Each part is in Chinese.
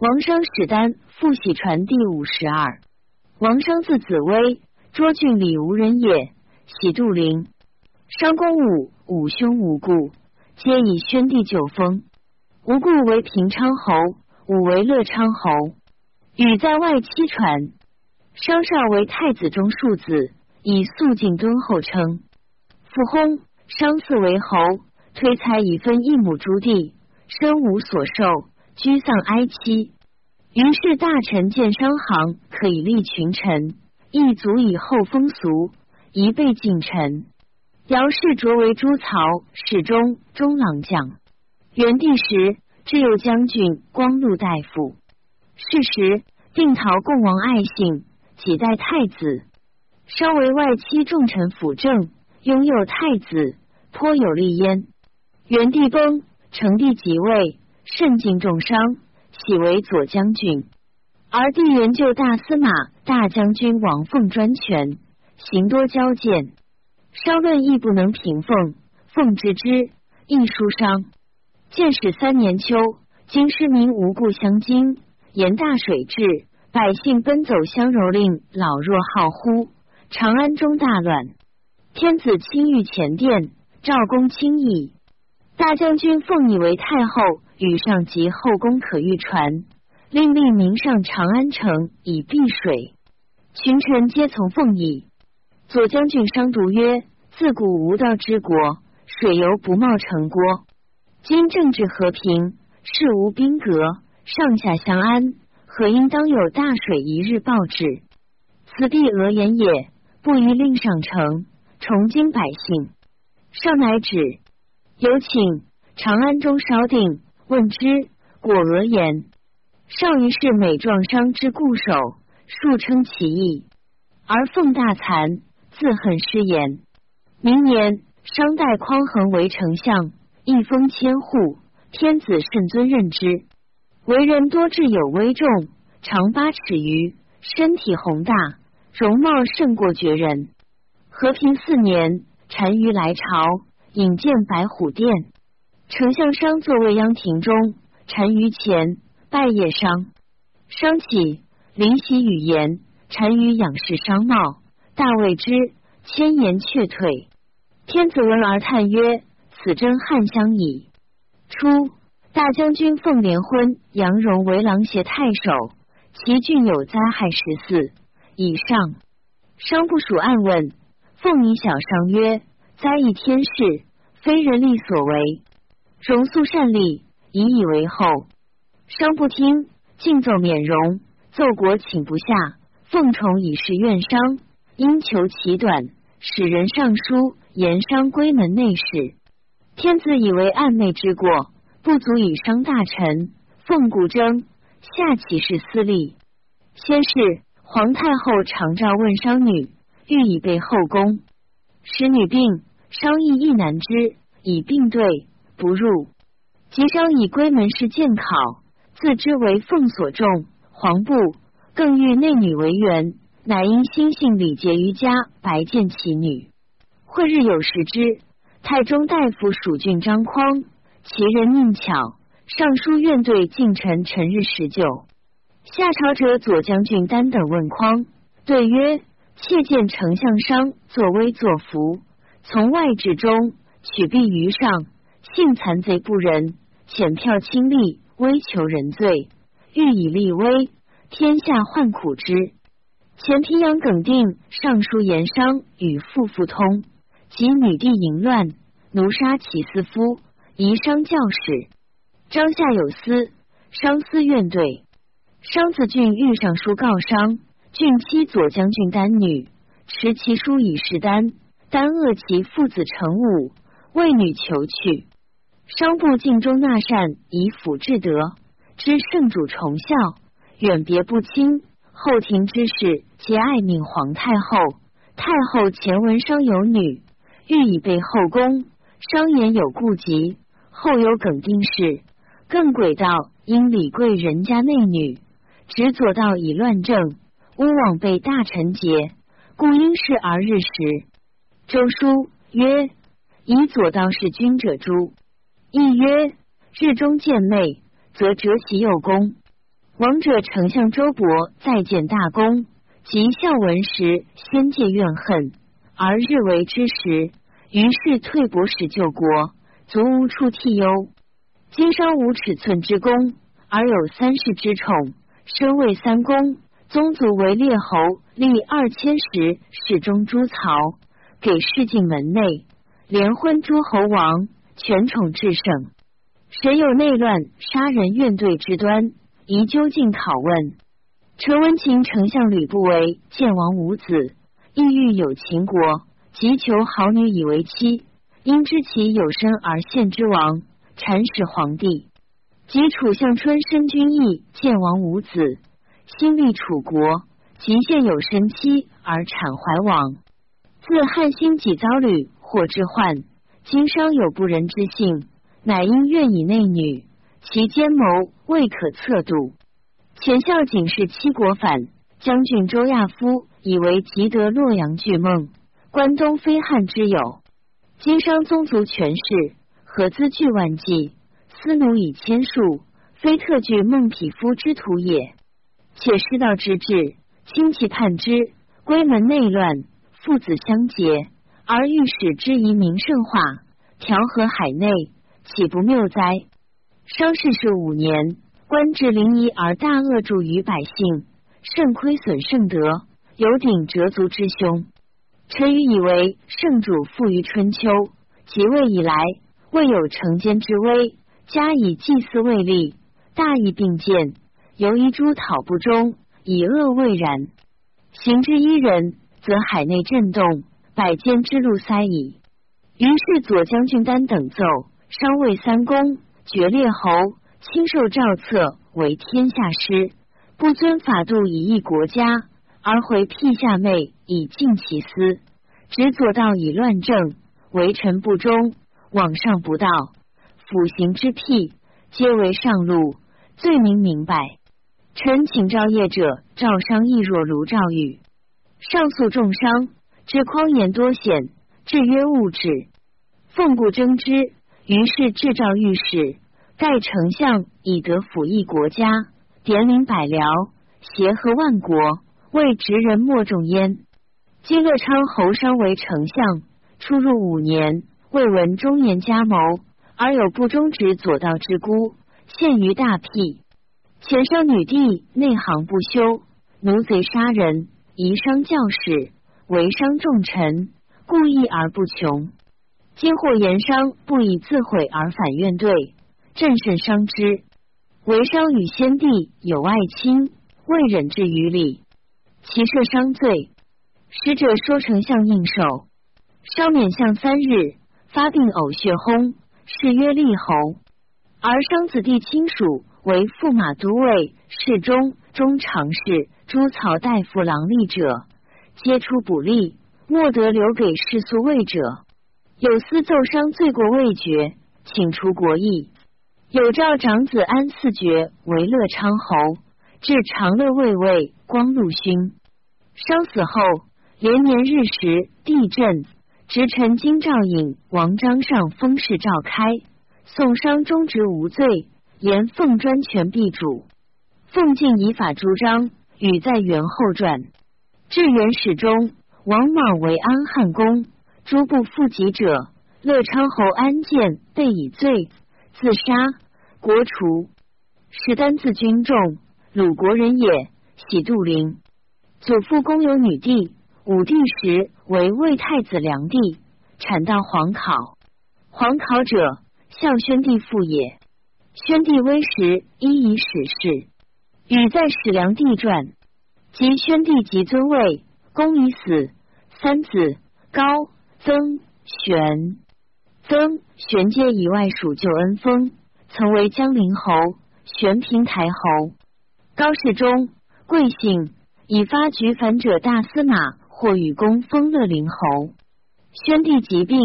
王商史丹复喜传第五十二。王商字子威，涿郡里无人也。喜杜陵。商公武五兄无故，皆以宣帝九封。无故为平昌侯，武为乐昌侯。禹在外戚传。商少为太子中庶子，以肃静敦厚称。复薨，商嗣为侯，推才以分一亩诸地，身无所受，居丧哀戚。于是大臣见商行可以立群臣，亦足以厚风俗，一被近臣。姚氏擢为诸曹侍中、中郎将。元帝时，至右将军、光禄大夫。是时，定陶共王爱信，几代太子，稍为外戚重臣辅政，拥有太子，颇有利焉。元帝崩，成帝即位，甚敬重商。喜为左将军，而帝原就大司马、大将军王凤专权，行多交谏，稍论亦不能平奉。奉之之，亦书商。建始三年秋，京师民无故相惊，沿大水至，百姓奔走相蹂躏，老弱好呼。长安中大乱。天子亲御前殿，赵公亲议。大将军奉以为太后。与上及后宫可御船，令令名上长安城以避水。群臣皆从奉矣。左将军商独曰：“自古无道之国，水犹不冒城郭。今政治和平，事无兵革，上下相安，何应当有大水一日报之？此必讹言也。不宜令上城，重经百姓。上乃止。有请长安中稍定。”问之，果俄言。少于是美壮商之固守，数称其意，而奉大惭，自恨失言。明年，商代匡衡为丞相，一封千户，天子甚尊任之。为人多智有威重，长八尺余，身体宏大，容貌胜过绝人。和平四年，单于来朝，引荐白虎殿。丞相商坐未央庭中，单于前拜谒商。商起，临席语言。单于仰视商貌，大谓之，千言却退。天子闻而叹曰：“此真汉相矣。”初，大将军奉连婚杨荣为郎协太守，其郡有灾害十四以上。商不属暗问，奉以小商曰：“灾异天事，非人力所为。”荣肃善立，以以为后。商不听，竟奏免荣。奏国请不下。奉崇以示怨商，因求其短，使人上书言商归门内侍。天子以为暗昧之过，不足以伤大臣。奉古征，下启事私利。先是，皇太后常召问商女，欲以备后宫。使女病，商亦亦难之，以病对。不入，吉商以归门事见考，自知为奉所重，黄布更欲内女为援，乃因心性礼节于家，白见其女。会日有时之，太中大夫蜀郡张匡，其人宁巧，尚书院对近臣陈日十九。下朝者左将军丹等问匡，对曰：妾见丞相商作威作福，从外至中，取弊于上。性残贼不仁，遣票轻利，威求人罪，欲以立威，天下患苦之。前平阳耿定上书言商与父父通，及女帝淫乱，奴杀其四夫，夷商教使。张下有司，商思怨对。商子俊欲上书告商，俊妻左将军丹女持其书以示丹，丹恶其父子成武，为女求去。商部敬忠纳善，以辅至德，知圣主崇孝，远别不亲。后庭之事，皆爱命皇太后。太后前闻商有女，欲以备后宫。商言有顾及，后有耿定事，更诡道因李贵人家内女，执左道以乱政，乌往被大臣劫，故因事而日食。周书曰：以左道是君者诛。亦曰：日中见昧，则折其右弓。王者丞相周勃再建大功，及孝文时，先戒怨恨，而日为之时，于是退博使救国，足无处替忧。今稍无尺寸之功，而有三世之宠，身位三公，宗族为列侯，立二千石，始终诸曹，给侍进门内，连婚诸侯王，权宠至圣。谁有内乱、杀人怨怼之端？宜究竟拷问。陈文琴丞相吕不韦见王无子，意欲有秦国，即求好女以为妻。因知其有身而献之王，禅使皇帝。及楚相春申君义见王无子，心立楚国，即献有身妻而产怀王。自汉兴己遭屡或之患，今商有不仁之性，乃因愿以内女。其奸谋未可测度。前孝景是七国反将军周亚夫，以为吉得洛阳巨梦。关东非汉之友，今商宗族权势，何资巨万计？司奴以千数，非特具孟匹夫之徒也。且师道之至，亲戚叛之，闺门内乱，父子相结，而欲使之夷名圣化，调和海内，岂不谬哉？商世世五年，官至临沂而大恶助于百姓，甚亏损圣德，有鼎折足之凶。臣愚以为圣主富于春秋，即位以来，未有成奸之威，加以祭祀未立，大义并见，犹遗诸讨不忠，以恶未然。行之一人，则海内震动，百间之路塞矣。于是左将军丹等奏，商魏三公。爵列侯，亲受诏册为天下师，不遵法度以益国家，而回辟下妹以尽其私，执左道以乱政，为臣不忠，往上不道，辅行之辟，皆为上路，罪名明白。臣请诏业者赵商亦若卢赵宇，上诉重伤，知匡言多险，制约物质，奉故征之。于是制诏御史，盖丞相以得辅义国家，典领百僚，协和万国，为直人莫仲焉。今乐昌侯商为丞相，出入五年，未闻中年加谋，而有不忠直左道之孤，陷于大辟。前生女帝内行不修，奴贼杀人，遗伤教士，为伤重臣，故意而不穷。今或言商不以自毁而反怨对，朕甚伤之。为商与先帝有爱亲，未忍至于礼，其涉伤罪。使者说丞相应受，稍免相三日，发病呕血薨，谥曰立侯。而商子弟亲属为驸马都尉、侍中、中常侍、诸曹大夫郎吏者，皆出补吏，莫得留给世俗位者。有司奏商罪过未决，请出国邑。有诏长子安嗣爵为乐昌侯，至长乐卫尉光禄勋。商死后，连年日食，地震，直臣京兆尹王章上封事召开，宋商终职无罪，言奉专权必主。奉敬以法朱章，与在元后传。至元始中，王莽为安汉公。诸不负己者，乐昌侯安建被以罪，自杀，国除。史丹自军众，鲁国人也。喜杜陵，祖父公有女弟，武帝时为魏太子良帝，产道皇考。皇考者，孝宣帝父也。宣帝微时，一以史事，与在史良帝传。及宣帝即尊位，公已死，三子高。曾玄、曾玄皆以外属旧恩封，曾为江陵侯、玄平台侯。高世忠贵姓，以发举反者大司马，或与公封乐陵侯。宣帝疾病，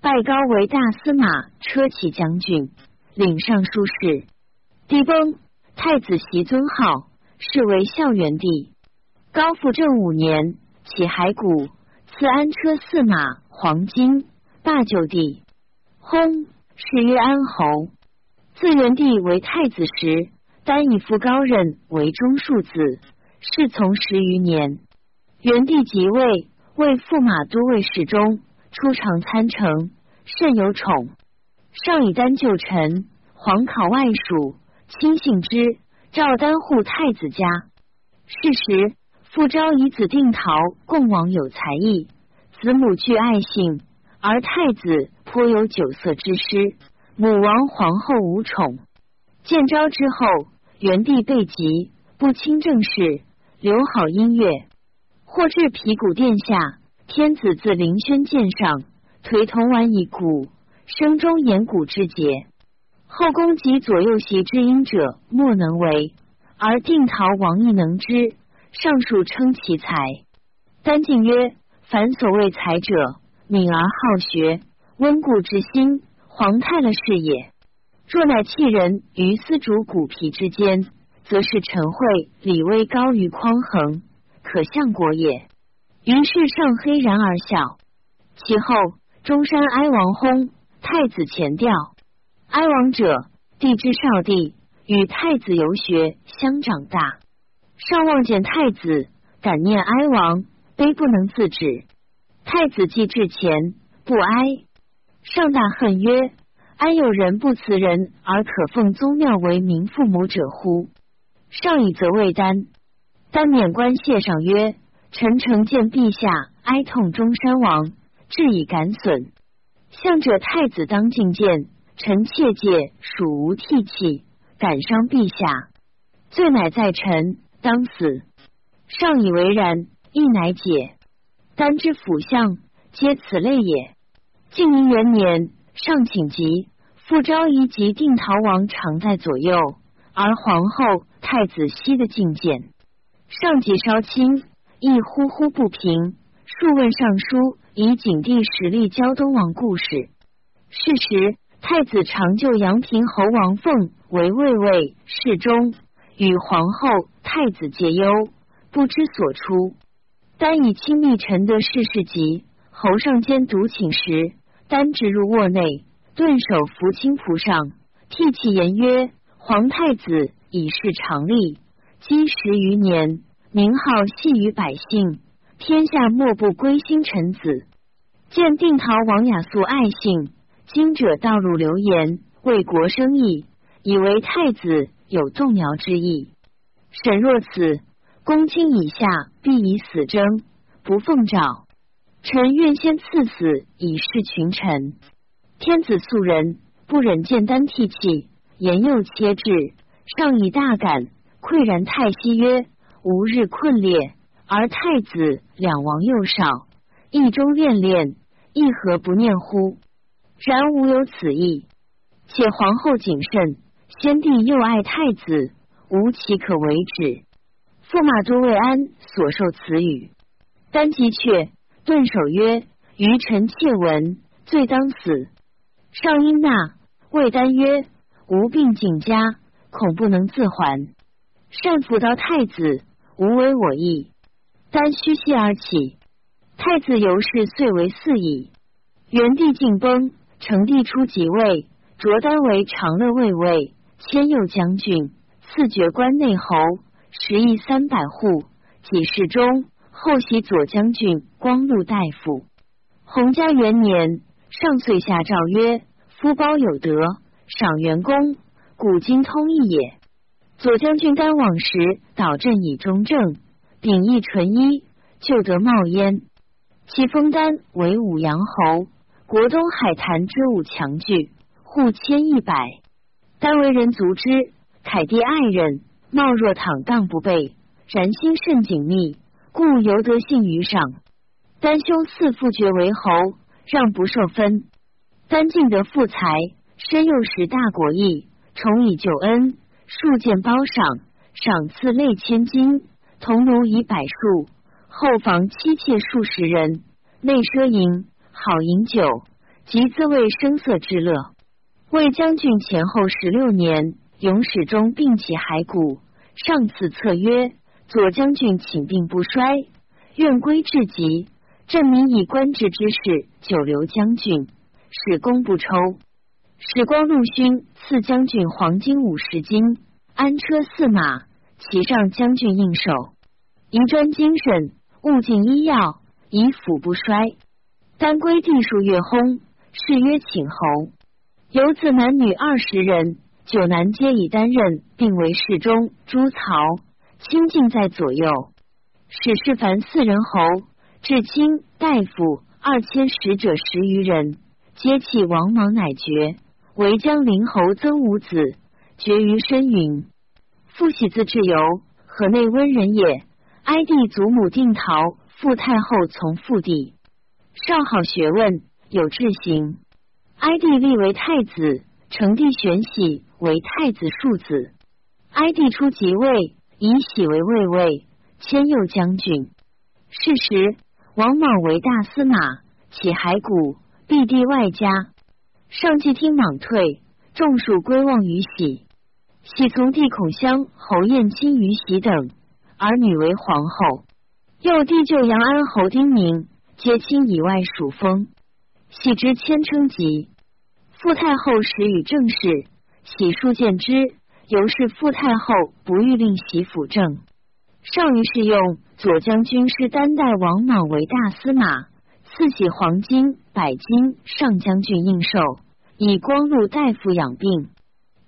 拜高为大司马、车骑将军，领尚书事。帝崩，太子袭尊号，是为孝元帝。高复正五年，起骸骨，赐安车驷马。黄金大就地，薨，谥曰安侯。自元帝为太子时，丹以父高任为中庶子，侍从十余年。元帝即位，为驸马都尉侍中，出长参乘，甚有宠。上以丹就臣，皇考外属，亲信之，召丹护太子家。是时，父昭以子定陶共王有才艺，子母俱爱信，而太子颇有酒色之师。母王皇后无宠。建昭之后，元帝被疾，不亲政事，留好音乐。或至皮鼓殿下，天子自凌轩剑上，颓铜碗以鼓，声中言鼓之节。后宫及左右席之音者，莫能为，而定陶王亦能之。上述称其才。丹敬曰：凡所谓才者，敏而好学，温故知新，皇太了是也。若乃弃人于丝竹骨皮之间，则是陈惠礼威高于匡衡。可相国也。于是上黑然而笑。其后中山哀王薨，太子前调。哀王者，帝之少帝，与太子游学，相长大。上望见太子，感念哀王，悲不能自止。太子既至前，不哀。上大恨曰：“安有人不辞人而可奉宗庙为民父母者乎？”上以责未丹。丹免官谢上曰：“臣诚见陛下哀痛中山王，致以感损。向者太子当觐见，臣切戒属无替气，感伤陛下，罪乃在臣，当死。”上以为然，亦乃解。丹之辅相，皆此类也。晋明元年，上请疾，复昭仪及定陶王常在左右，而皇后、太子悉的觐见。上级稍轻，亦呼呼不平。数问尚书，以景帝实力交东王故事。是时，太子常就阳平侯王凤为卫尉侍中，与皇后、太子皆忧，不知所出。单以亲密臣的事事急，侯上监独请时，单直入卧内，顿首扶青仆上，涕泣言曰：“皇太子以事常立。”积十余年，名号系于百姓，天下莫不归心臣子。见定陶王雅素爱信，今者道路流言，为国生意，以为太子有动摇之意。沈若此，公卿以下必以死争，不奉诏。臣愿先赐死，以示群臣。天子素人，不忍见丹涕泣，言又切至，上以大感。喟然太息曰：“吾日困列，而太子两王又少，意中恋恋，亦何不念乎？然无有此意。且皇后谨慎，先帝又爱太子，无其可为止。”驸马都尉安所受此语，丹即却，顿首曰：“余臣妾闻，罪当死。”上因纳，魏丹曰：“吾病景家，恐不能自还。”善辅道太子，无违我意。丹虚息而起。太子由是遂为嗣矣。元帝晋崩，成帝初即位，擢丹为长乐卫尉、千右将军，赐爵关内侯，食邑三百户，几世中。后袭左将军、光禄大夫。洪嘉元年，上岁下诏曰：“夫包有德，赏元功，古今通义也。”左将军丹往时，导镇以中正，秉义纯一，就得冒焉。其封丹为武阳侯，国东海坛之武强具，户千一百。丹为人足之，凯帝爱人，貌若躺荡不备，然心甚紧密，故尤得信于上。丹兄四父爵为侯，让不受分。丹敬得富财，身又识大国义，重以救恩。数件褒赏，赏赐累千金，铜奴以百数，后房妻妾数十人，内奢淫，好饮酒，及自谓声色之乐。魏将军前后十六年，永始终病起骸骨。上次策曰：左将军寝病不衰，愿归至极。朕民以官职之事，久留将军，使功不抽。史光禄勋赐将军黄金五十斤，安车驷马，骑上将军应手。宜专精神，勿尽医药，以辅不衰。丹归地数月薨，谥曰请侯。有子男女二十人，九男皆以担任，并为侍中。朱曹亲近在左右。史事凡四人侯，至卿大夫二千使者十余人，皆弃王莽，乃绝。为江陵侯曾武子，绝于深云。父喜字至由，河内温人也。哀帝祖母定陶，父太后从父弟，上好学问，有志行。哀帝立为太子，成帝玄喜为太子庶子。哀帝初即位，以喜为卫尉，迁右将军。是时，王莽为大司马，起骸骨，避地外家。上既听莽退，众属归望于喜。喜从弟孔襄侯晏亲于喜等，儿女为皇后。又弟就杨安侯丁宁，皆亲以外属封。喜之谦称疾。傅太后时与正事，喜数见之，由是傅太后不欲令喜辅政。上于是用左将军师担代王莽为大司马。赐喜黄金百金，上将军应寿，以光禄大夫养病。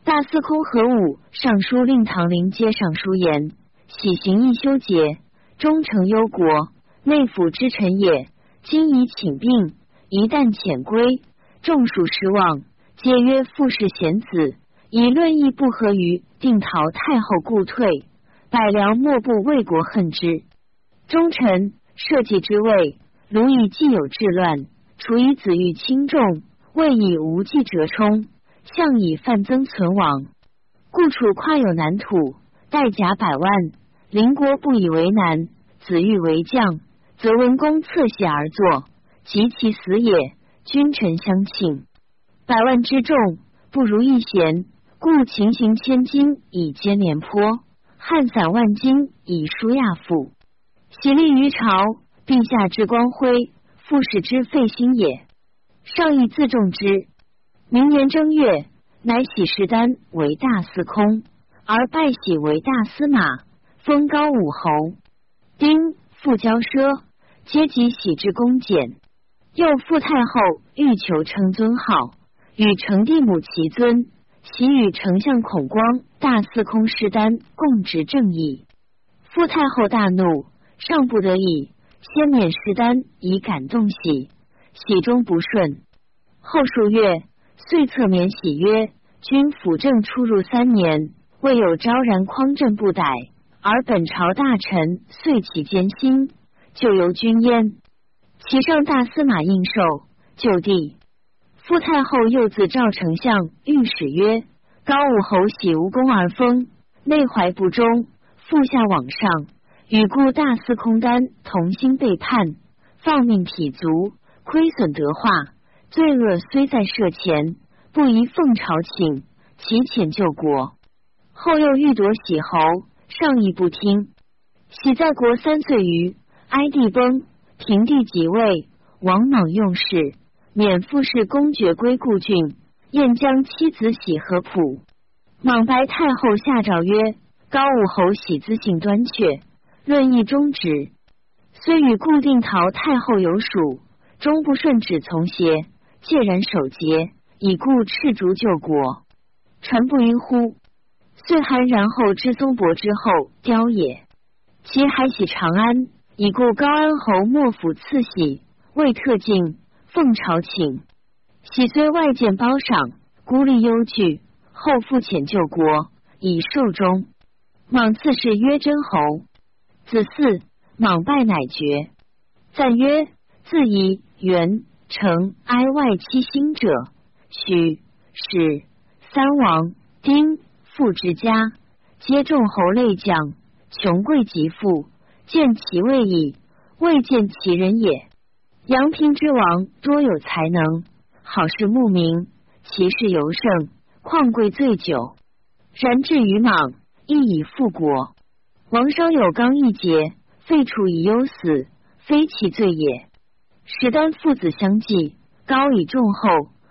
大司空何武上书令唐陵街上书言：喜行义修节，忠诚忧国，内府之臣也。今已请病，一旦遣归，众属失望，皆曰傅氏贤子，以论议不合于定陶太后，故退。百僚莫不为国恨之。忠臣社稷之位。如以既有治乱，除以子欲轻重，未以无计折冲，相以犯增存亡。故楚跨有南土，带甲百万，邻国不以为难。子欲为将，则文公侧席而坐，及其死也，君臣相庆。百万之众，不如一贤，故秦行千金以接廉颇，汉散万金以输亚父，喜立于朝。陛下之光辉，复使之废心也。上意自重之。明年正月，乃喜士丹为大司空，而拜喜为大司马，封高武侯。丁复交奢，皆及喜之恭俭。又复太后欲求称尊号，与成帝母齐尊，喜与丞相孔光、大司空师丹共执正义。傅太后大怒，上不得已。先免师丹以感动喜，喜中不顺。后数月，遂策免喜曰：“君辅政出入三年，未有昭然匡正不逮，而本朝大臣遂起艰辛，就由君焉。”其上大司马应寿，就地。傅太后又自赵丞相御史曰：“高武侯喜无功而封，内怀不忠，复下往上。”与故大司空丹同心背叛，放命匹足，亏损德化，罪恶虽在社前，不宜奉朝请，其遣救国。后又欲夺喜侯，上意不听。喜在国三岁余，哀帝崩，平帝即位，王莽用事，免复氏公爵归故郡。燕将妻子喜和普，莽白太后下诏曰：高武侯喜自性端却。论议中止，虽与固定陶太后有属，终不顺旨从邪，介然守节，以故赤足救国，传不晕乎？遂韩然后知宗伯之后雕也。其还喜长安，以故高安侯莫府赐喜，未特进，奉朝请。喜虽外见褒赏，孤立忧惧，后复遣救国，以寿终。莽赐谥曰真侯。子嗣莽败乃绝。赞曰：自以元成哀外戚兴者，许史三王丁父之家，皆众侯类将，穷贵极富，见其位矣，未见其人也。阳平之王多有才能，好事慕名，其事尤盛，况贵最久。然至于莽，亦以复国。王稍有刚一节，废楚以忧死，非其罪也。史丹父子相继，高以重厚，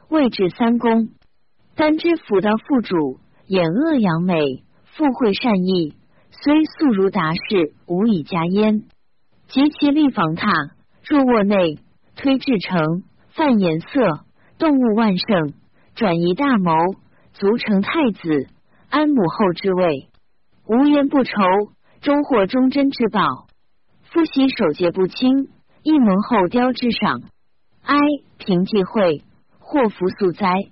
位至三公。丹之辅道父主，掩恶扬美，富惠善意，虽素如达士，无以加焉。及其立房榻，入卧内，推至城，泛颜色，动物万盛，转移大谋，足成太子，安母后之位，无言不愁，终获忠贞之报。夫喜守节不清，亦蒙后雕之赏。哀平济会，祸福速哉。